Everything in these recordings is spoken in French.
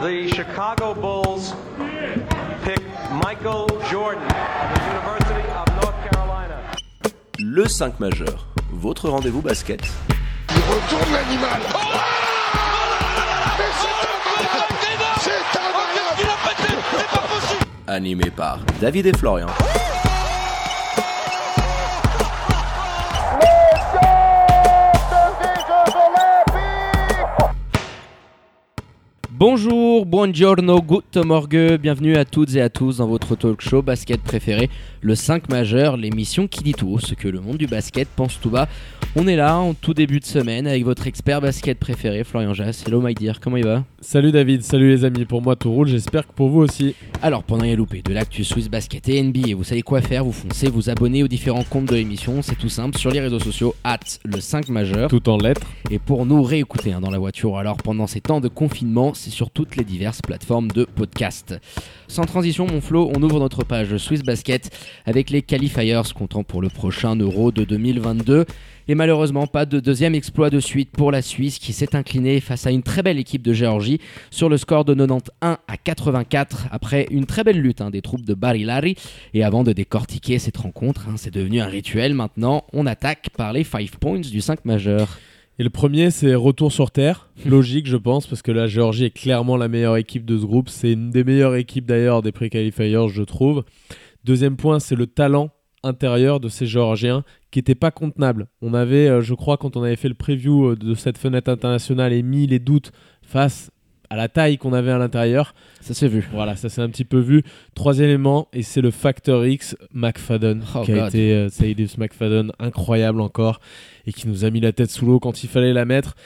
the Chicago Bulls pick Michael Jordan of the University of North Carolina. Le 5 majeur, votre rendez-vous basket. Il retourne l'animal. Oh Mais c'est un malade C'est un malade Animé par David et Florian. Bonjour, buongiorno, good morgue, bienvenue à toutes et à tous dans votre talk show basket préféré, le 5 majeur, l'émission qui dit tout ce que le monde du basket pense tout bas. On est là en tout début de semaine avec votre expert basket préféré, Florian Jass. Hello my dear, comment il va? Salut David, salut les amis, pour moi tout roule, j'espère que pour vous aussi. Alors, pendant rien louper de l'actu Swiss Basket et NBA, vous savez quoi faire, vous foncez, vous abonnez aux différents comptes de l'émission, c'est tout simple, sur les réseaux sociaux, at le 5 majeur. Tout en lettres. Et pour nous réécouter hein, dans la voiture, alors pendant ces temps de confinement, c'est sur toutes les diverses plateformes de podcast. Sans transition, mon Flo, on ouvre notre page Swiss Basket avec les qualifiers comptant pour le prochain Euro de 2022. Et malheureusement, pas de deuxième exploit de suite pour la Suisse qui s'est inclinée face à une très belle équipe de Géorgie sur le score de 91 à 84 après une très belle lutte hein, des troupes de Barilari. Et avant de décortiquer cette rencontre, hein, c'est devenu un rituel maintenant, on attaque par les 5 points du 5 majeur. Et le premier, c'est retour sur terre. Logique, je pense, parce que la Géorgie est clairement la meilleure équipe de ce groupe. C'est une des meilleures équipes d'ailleurs des pré-qualifiers, je trouve. Deuxième point, c'est le talent intérieur de ces Géorgiens qui n'était pas contenable. On avait, euh, je crois, quand on avait fait le preview euh, de cette fenêtre internationale, émis les doutes face à la taille qu'on avait à l'intérieur. Ça s'est vu. Voilà, ça s'est un petit peu vu. Troisième élément, et c'est le facteur X, McFadden, Oh qui a été euh, Saïdus McFadden, incroyable encore, et qui nous a mis la tête sous l'eau quand il fallait la mettre.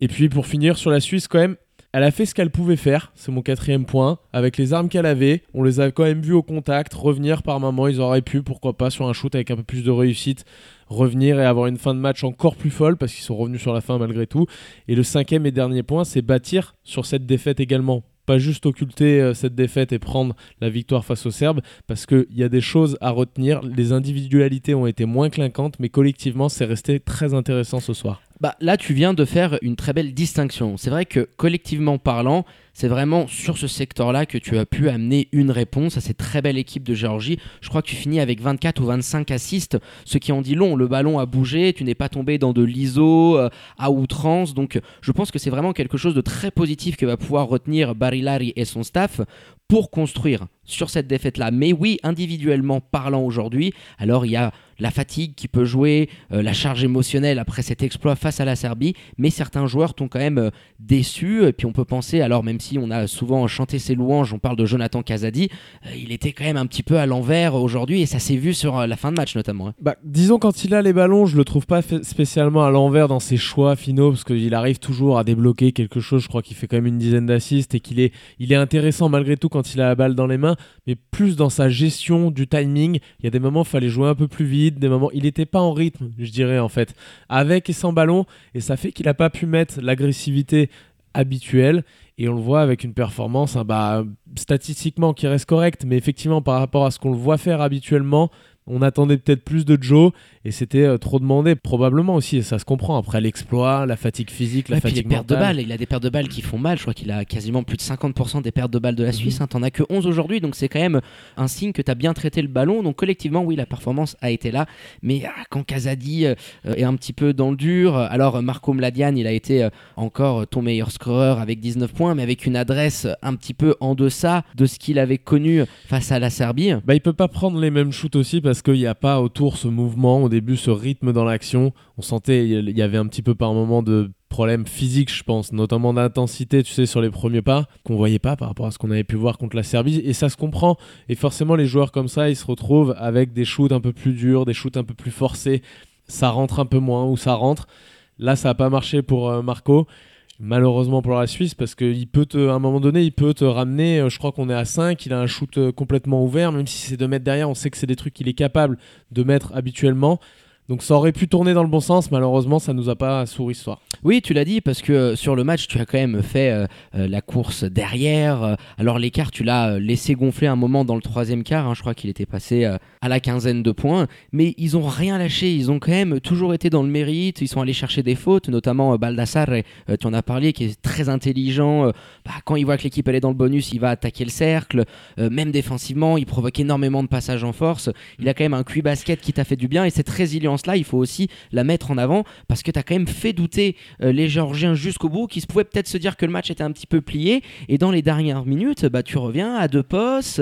Et puis pour finir sur la Suisse, quand même, elle a fait ce qu'elle pouvait faire, c'est mon quatrième point, avec les armes qu'elle avait. On les a quand même vus au contact, revenir par moment. Ils auraient pu, pourquoi pas, sur un shoot avec un peu plus de réussite, revenir et avoir une fin de match encore plus folle parce qu'ils sont revenus sur la fin malgré tout. Et le cinquième et dernier point, c'est bâtir sur cette défaite également. Pas juste occulter euh, cette défaite et prendre la victoire face aux Serbes, parce qu'il y a des choses à retenir. Les individualités ont été moins clinquantes, mais collectivement, c'est resté très intéressant ce soir. Bah, là, tu viens de faire une très belle distinction. C'est vrai que collectivement parlant, c'est vraiment sur ce secteur-là que tu as pu amener une réponse à cette très belle équipe de Géorgie. Je crois que tu finis avec 24 ou 25 assists, ce qui en dit long. Le ballon a bougé, tu n'es pas tombé dans de l'ISO euh, à outrance. Donc, je pense que c'est vraiment quelque chose de très positif que va pouvoir retenir Barilari et son staff pour construire sur cette défaite-là. Mais oui, individuellement parlant aujourd'hui, alors il y a la fatigue qui peut jouer, euh, la charge émotionnelle après cet exploit face à la Serbie, mais certains joueurs t'ont quand même euh, déçu. Et puis on peut penser, alors même si on a souvent chanté ses louanges, on parle de Jonathan Casadi, euh, il était quand même un petit peu à l'envers aujourd'hui et ça s'est vu sur euh, la fin de match notamment. hein. Bah, disons quand il a les ballons, je le trouve pas spécialement à l'envers dans ses choix finaux parce qu'il arrive toujours à débloquer quelque chose. Je crois qu'il fait quand même une dizaine d'assists et qu'il est, il est intéressant malgré tout quand il a la balle dans les mains, mais plus dans sa gestion du timing. Il y a des moments, il fallait jouer un peu plus vite, des moments, il n'était pas en rythme, je dirais en fait, avec et sans ballon, et ça fait qu'il a pas pu mettre l'agressivité habituelle. Et on le voit avec une performance hein, bah, statistiquement qui reste correcte, mais effectivement par rapport à ce qu'on le voit faire habituellement, on attendait peut-être plus de Joe et c'était euh, trop demandé, probablement aussi, ça se comprend. Après l'exploit, la fatigue physique, la Ouais, puis les fatigue pertes de mentale. balles, il a des pertes de balles qui font mal. Je crois qu'il a quasiment plus de 50% des pertes de balles Mhm. de la Suisse. hein. T'en as que 11 aujourd'hui, donc c'est quand même un signe que tu as bien traité le ballon. Donc collectivement, oui, la performance a été là. Mais ah, quand Kazadi euh, est un petit peu dans le dur, euh, alors Marco Mladian, il a été euh, encore ton meilleur scoreur avec 19 points, mais avec une adresse un petit peu en deçà de ce qu'il avait connu face à la Serbie. Bah, il peut pas prendre les mêmes shoots aussi parce qu'il n'y a pas autour ce mouvement, au début ce rythme dans l'action. On sentait, il y avait un petit peu par moment de problèmes physiques, je pense, notamment d'intensité, tu sais, sur les premiers pas, qu'on voyait pas par rapport à ce qu'on avait pu voir contre la Serbie. Et ça se comprend. Et forcément, les joueurs comme ça, ils se retrouvent avec des shoots un peu plus durs, des shoots un peu plus forcés. Ça rentre un peu moins ou ça rentre. Là, ça n'a pas marché pour euh, Marco. Malheureusement pour la Suisse, parce qu'il peut te, à un moment donné, il peut te ramener. euh, Je crois qu'on est à 5. Il a un shoot euh, complètement ouvert, même si c'est de mettre derrière. On sait que c'est des trucs qu'il est capable de mettre habituellement. Donc ça aurait pu tourner dans le bon sens, malheureusement ça nous a pas souri ce soir. Oui, tu l'as dit, parce que euh, sur le match, tu as quand même fait la course derrière. alors l'écart, tu l'as laissé gonfler un moment dans le troisième quart. hein, je crois qu'il était passé à la quinzaine de points. Mais ils ont rien lâché. Ils ont quand même toujours été dans le mérite. Ils sont allés chercher des fautes, notamment euh, Baldassare, euh, tu en as parlé, qui est très intelligent. Euh, bah, quand il voit que l'équipe elle est dans le bonus, il va attaquer le cercle. Même défensivement, il provoque énormément de passages en force. Il a quand même un QI basket qui t'a fait du bien. Et cette résilience-là, il faut aussi la mettre en avant parce que tu as quand même fait douter les Géorgiens jusqu'au bout, qui se pouvaient peut-être se dire que le match était un petit peu plié. Et dans les dernières minutes, bah, tu reviens à deux postes,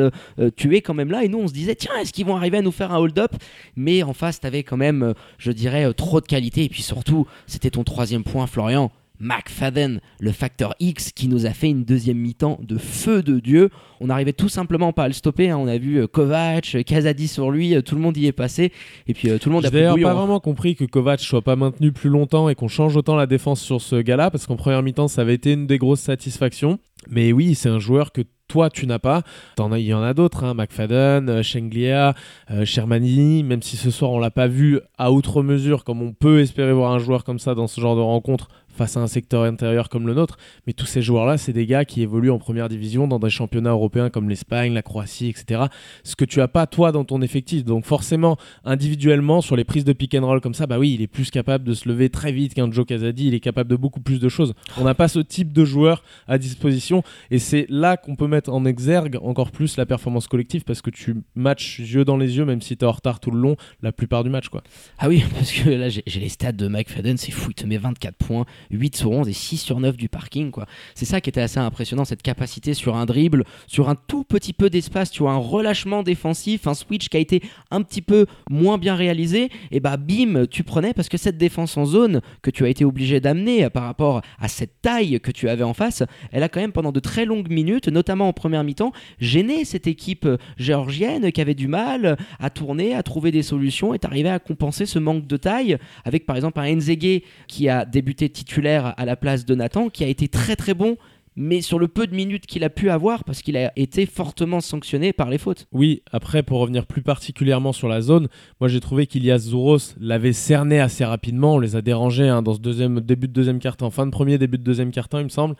tu es quand même là. Et nous, on se disait, tiens, est-ce qu'ils vont arriver à nous faire un hold-up Mais en face, tu avais quand même, euh, je dirais, euh, trop de qualité. Et puis surtout, c'était ton troisième point, Florian. McFadden, le facteur X qui nous a fait une deuxième mi-temps de feu de Dieu. On n'arrivait tout simplement pas à le stopper. hein. On a vu euh, Kovac, Kazadi sur lui, tout le monde y est passé. Et puis euh, tout le monde a d'ailleurs pas hein. vraiment compris que Kovac soit pas maintenu plus longtemps et qu'on change autant la défense sur ce gars-là, parce qu'en première mi-temps, ça avait été une des grosses satisfactions. Mais oui, c'est un joueur que toi, tu n'as pas. Il y en a d'autres, hein, McFadden, euh, Shenglia, euh, Shermani, même si ce soir on l'a pas vu à outre mesure, comme on peut espérer voir un joueur comme ça dans ce genre de rencontre face à un secteur intérieur comme le nôtre. Mais tous ces joueurs-là, c'est des gars qui évoluent en première division dans des championnats européens comme l'Espagne, la Croatie, etc. Ce que tu as pas toi dans ton effectif. Donc forcément, individuellement, sur les prises de pick and roll comme ça, bah oui, il est plus capable de se lever très vite qu'un Joe Casadi. Il est capable de beaucoup plus de choses. On n'a pas ce type de joueur à disposition. Et c'est là qu'on peut mettre en exergue encore plus la performance collective parce que tu matches yeux dans les yeux, même si tu es en retard tout le long, la plupart du match. quoi. Ah oui, parce que là, j'ai les stats de McFadden, c'est fou, il te met 24 points, 8 sur 11 et 6 sur 9 du parking, quoi. C'est ça qui était assez impressionnant, cette capacité sur un dribble, sur un tout petit peu d'espace, tu vois, un relâchement défensif, un switch qui a été un petit peu moins bien réalisé, et bah bim, tu prenais, parce que cette défense en zone que tu as été obligé d'amener par rapport à cette taille que tu avais en face, elle a quand même pendant de très longues minutes, notamment en première mi-temps, gêné cette équipe euh, géorgienne qui avait du mal à tourner, à trouver des solutions et t'arrivais à compenser ce manque de taille avec par exemple un Nzege qui a débuté titulaire à la place de Nathan, qui a été très très bon, mais sur le peu de minutes qu'il a pu avoir parce qu'il a été fortement sanctionné par les fautes. Oui, après, pour revenir plus particulièrement sur la zone, moi j'ai trouvé qu'Ilias Zouros l'avait cerné assez rapidement. On les a dérangés hein, dans ce deuxième, début de deuxième quart-temps, fin de premier, début de deuxième quart-temps, il me semble.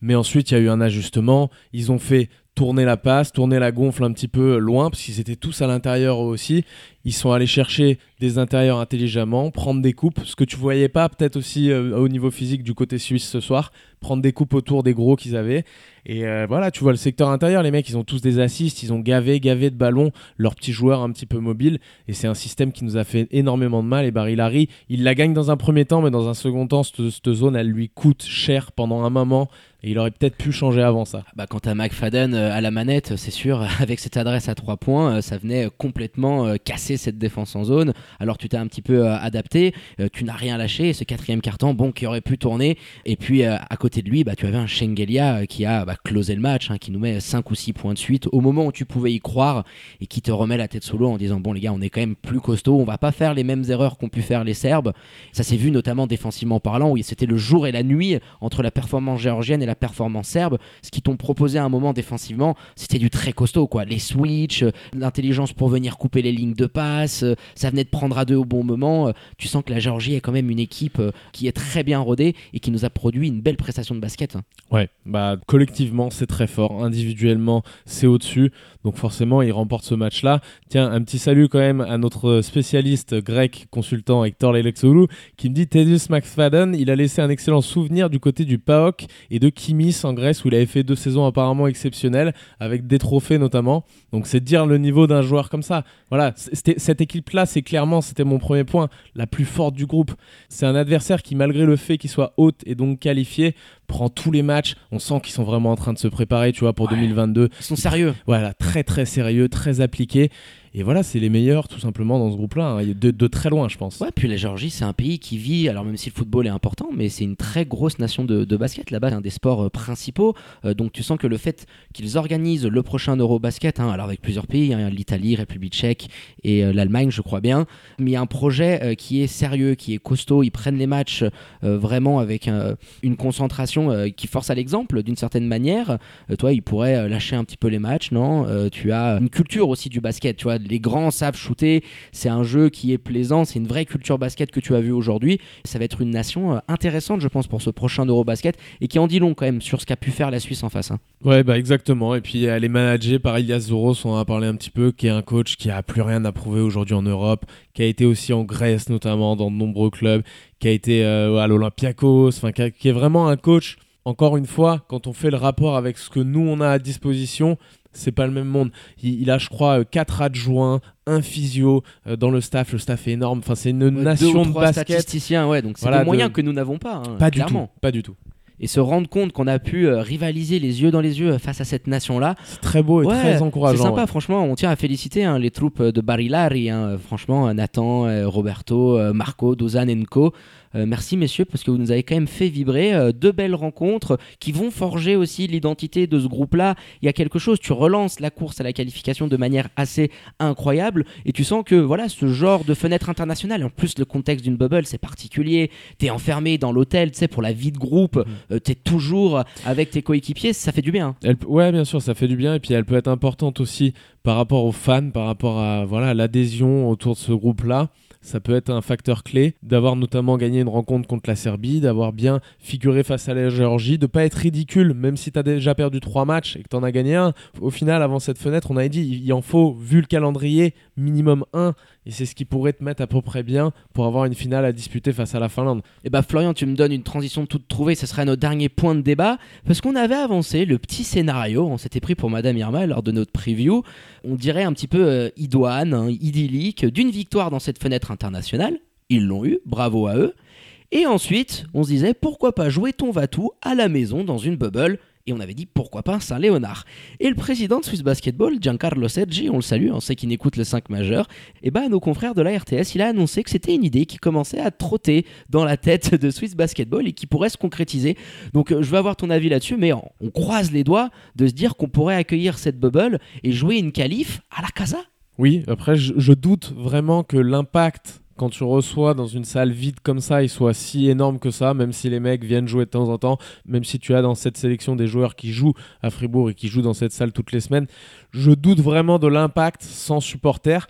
Mais ensuite, il y a eu un ajustement. Ils ont fait tourner la passe, tourner la gonfle un petit peu loin, parce qu'ils étaient tous à l'intérieur aussi. Ils sont allés chercher des intérieurs intelligemment, prendre des coupes, ce que tu voyais pas peut-être aussi euh, au niveau physique du côté suisse ce soir, prendre des coupes autour des gros qu'ils avaient. Et euh, voilà, tu vois le secteur intérieur, les mecs, ils ont tous des assists, ils ont gavé, gavé de ballons leurs petits joueurs un petit peu mobiles. Et c'est un système qui nous a fait énormément de mal. Et Barry Larry, il la gagne dans un premier temps, mais dans un second temps, cette, zone, elle lui coûte cher pendant un moment. Et il aurait peut-être pu changer avant ça. Bah, quant à McFadden euh, à la manette, c'est sûr, avec cette adresse à 3 points, ça venait complètement euh, cette défense en zone. Alors tu t'es un petit peu euh, adapté, euh, tu n'as rien lâché. Ce quatrième carton, bon, qui aurait pu tourner. Et puis euh, à côté de lui, bah, tu avais un Schengelia euh, qui a bah, closé le match, hein, qui nous met 5 ou 6 points de suite au moment où tu pouvais y croire et qui te remet la tête sous l'eau en disant bon les gars, on est quand même plus costaud, on va pas faire les mêmes erreurs qu'ont pu faire les Serbes. Ça s'est vu notamment défensivement parlant, où c'était le jour et la nuit entre la performance géorgienne et la performance serbe. Ce qu'ils t'ont proposé à un moment défensivement, c'était du très costaud, quoi. Les switches, l'intelligence pour venir couper les lignes de passe, euh, ça venait de prendre à deux au bon moment. Euh, Tu sens que la Géorgie est quand même une équipe euh, qui est très bien rodée et qui nous a produit une belle prestation de basket. hein. Ouais, bah collectivement c'est très fort, individuellement c'est au-dessus, donc forcément il remporte ce match-là. Tiens, un petit salut quand même à notre spécialiste grec consultant Hector Lelexoulou qui me dit Tedious McFadden, il a laissé un excellent souvenir du côté du PAOK et de Kimis en Grèce où il avait fait deux saisons apparemment exceptionnelles avec des trophées notamment. Donc c'est dire le niveau d'un joueur comme ça. Voilà, c'était- cette équipe-là, c'est clairement, c'était mon premier point, la plus forte du groupe. C'est un adversaire qui, malgré le fait qu'il soit haute et donc qualifié, prend tous les matchs. On sent qu'ils sont vraiment en train de se préparer, tu vois, pour Ouais. 2022. Ils sont sérieux. Voilà, très très sérieux, très appliqué. Et voilà, c'est les meilleurs tout simplement dans ce groupe-là, hein, de, très loin, je pense. Ouais, puis la Géorgie, c'est un pays qui vit, alors même si le football est important, mais c'est une très grosse nation de, basket. Là-bas, c'est un des sports euh, principaux. Euh, donc tu sens que le fait qu'ils organisent le prochain Eurobasket, hein, alors avec plusieurs pays, hein, l'Italie, République tchèque et euh, l'Allemagne, je crois bien, mais il y a un projet qui est sérieux, qui est costaud. Ils prennent les matchs vraiment avec une concentration qui force à l'exemple d'une certaine manière. Toi, il pourrait euh, lâcher un petit peu les matchs, non? Tu as une culture aussi du basket, tu vois. Les grands savent shooter, c'est un jeu qui est plaisant, c'est une vraie culture basket que tu as vu aujourd'hui. Ça va être une nation euh, intéressante, je pense, pour ce prochain Eurobasket et qui en dit long quand même sur ce qu'a pu faire la Suisse en face. hein. Ouais, bah exactement. Et puis elle est managée par Ilias Zoros, on en a parlé un petit peu, qui est un coach qui a plus rien à prouver aujourd'hui en Europe, qui a été aussi en Grèce notamment, dans de nombreux clubs, qui a été euh, à l'Olympiakos, enfin qui, qui est vraiment un coach. Encore une fois, quand on fait le rapport avec ce que nous on a à disposition, c'est pas le même monde. Il, il a, je crois, euh, quatre adjoints, un physio euh, dans le staff. Le staff est énorme. Enfin, c'est une Deux nation ou de trois basket. statisticiens, ouais, donc c'est Voilà, des moyens de- que nous n'avons pas. hein, Pas du tout. Pas du tout. Et se rendre compte qu'on a pu euh, rivaliser les yeux dans les yeux face à cette nation-là, C'est très beau et Ouais, très C'est encourageant. sympa, ouais. franchement. On tient à féliciter hein, les troupes de Barilari. hein. Franchement, Nathan, Roberto, Marco, Dozan et Co. Euh, merci messieurs parce que vous nous avez quand même fait vibrer euh, deux belles rencontres qui vont forger aussi l'identité de ce groupe-là. Il y a quelque chose, tu relances la course à la qualification de manière assez incroyable et tu sens que voilà ce genre de fenêtre internationale. En plus le contexte d'une bubble c'est particulier. T'es enfermé dans l'hôtel, tu sais pour la vie de groupe. Mhm. euh, T'es toujours avec tes coéquipiers, ça fait du bien. Elle peut- ouais, bien sûr, ça fait du bien et puis elle peut être importante aussi par rapport aux fans, par rapport à voilà l'adhésion autour de ce groupe-là. Ça peut être un facteur clé d'avoir notamment gagné une rencontre contre la Serbie, d'avoir bien figuré face à la Géorgie, de pas être ridicule, même si tu as déjà perdu trois matchs et que tu en as gagné un. Au final, avant cette fenêtre, on avait dit il en faut, vu le calendrier, minimum un. Et c'est ce qui pourrait te mettre à peu près bien pour avoir une finale à disputer face à la Finlande. Et bah Florian, tu me donnes une transition toute trouvée, ce serait notre dernier point de débat, parce qu'on avait avancé le petit scénario, on s'était pris pour Madame Irma lors de notre preview, on dirait un petit peu euh, idoine, hein, idyllique, d'une victoire dans cette fenêtre internationale, ils l'ont eu, bravo à eux, et ensuite on se disait pourquoi pas jouer ton Vatou à la maison dans une bubble, et on avait dit pourquoi pas Saint-Léonard. Et le président de Swiss Basketball, Giancarlo Sergi, on le salue, on sait qu'il écoute le 5 majeur, et bah à nos confrères de la RTS, il a annoncé que c'était une idée qui commençait à trotter dans la tête de Swiss Basketball et qui pourrait se concrétiser. Donc euh, je veux avoir ton avis là-dessus, mais on, on croise les doigts de se dire qu'on pourrait accueillir cette bubble et jouer une qualif à la casa. Oui, après, je, doute vraiment que l'impact quand tu reçois dans une salle vide comme ça, il soit si énorme que ça, même si les mecs viennent jouer de temps en temps, même si tu as dans cette sélection des joueurs qui jouent à Fribourg et qui jouent dans cette salle toutes les semaines. Je doute vraiment de l'impact sans supporters.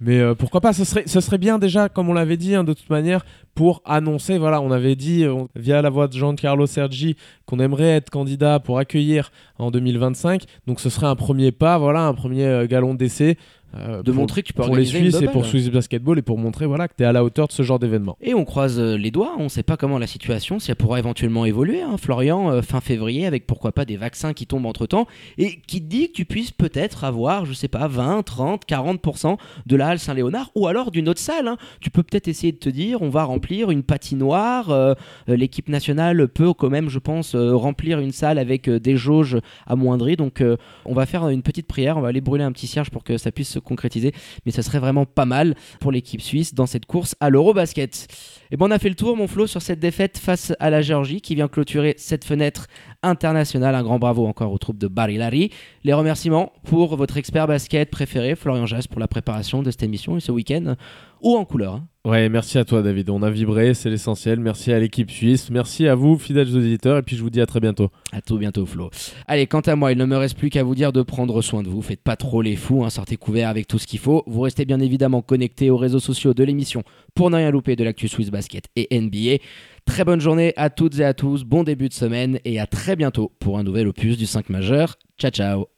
Mais euh, pourquoi pas ce serait, ce serait bien déjà, comme on l'avait dit, hein, de toute manière, pour annoncer, voilà, on avait dit euh, via la voix de Giancarlo Sergi qu'on aimerait être candidat pour accueillir en 2025. Donc ce serait un premier pas, voilà, un premier euh, galon d'essai. euh, De pour- montrer que tu peux pour les une Suisses et pour. Swiss Basketball et pour montrer voilà, que tu es à la hauteur de ce genre d'événement. Et on croise euh, les doigts, on ne sait pas comment la situation, si elle pourra éventuellement évoluer, hein, Florian, euh, fin février, avec pourquoi pas des vaccins qui tombent entre-temps, et qui te dit que tu puisses peut-être avoir, je sais pas, 20, 30, 40% de la Halle Saint-Léonard, ou alors d'une autre salle. hein. Tu peux peut-être essayer de te dire, on va remplir une patinoire, euh, l'équipe nationale peut quand même, je pense, euh, remplir une salle avec euh, des jauges amoindries, donc on va faire une petite prière, on va aller brûler un petit cierge pour que ça puisse se concrétiser, mais ça serait vraiment pas mal pour l'équipe suisse dans cette course à l'Eurobasket. Et ben on a fait le tour, mon Flo, sur cette défaite face à la Géorgie qui vient clôturer cette fenêtre internationale. Un grand bravo encore aux troupes de Barilari. Les remerciements pour votre expert basket préféré, Florian Jas, pour la préparation de cette émission et ce week-end haut en couleur. hein. Ouais, merci à toi David, on a vibré, c'est l'essentiel. Merci à l'équipe suisse, merci à vous fidèles auditeurs et puis je vous dis à très bientôt. À tout bientôt, Flo. Allez, quant à moi, il ne me reste plus qu'à vous dire de prendre soin de vous. Faites pas trop les fous, hein, sortez couverts avec tout ce qu'il faut. Vous restez bien évidemment connectés aux réseaux sociaux de l'émission pour ne rien louper de l'actu Swiss Basket et NBA. Très bonne journée à toutes et à tous, bon début de semaine et à très bientôt pour un nouvel opus du 5 majeur. Ciao, ciao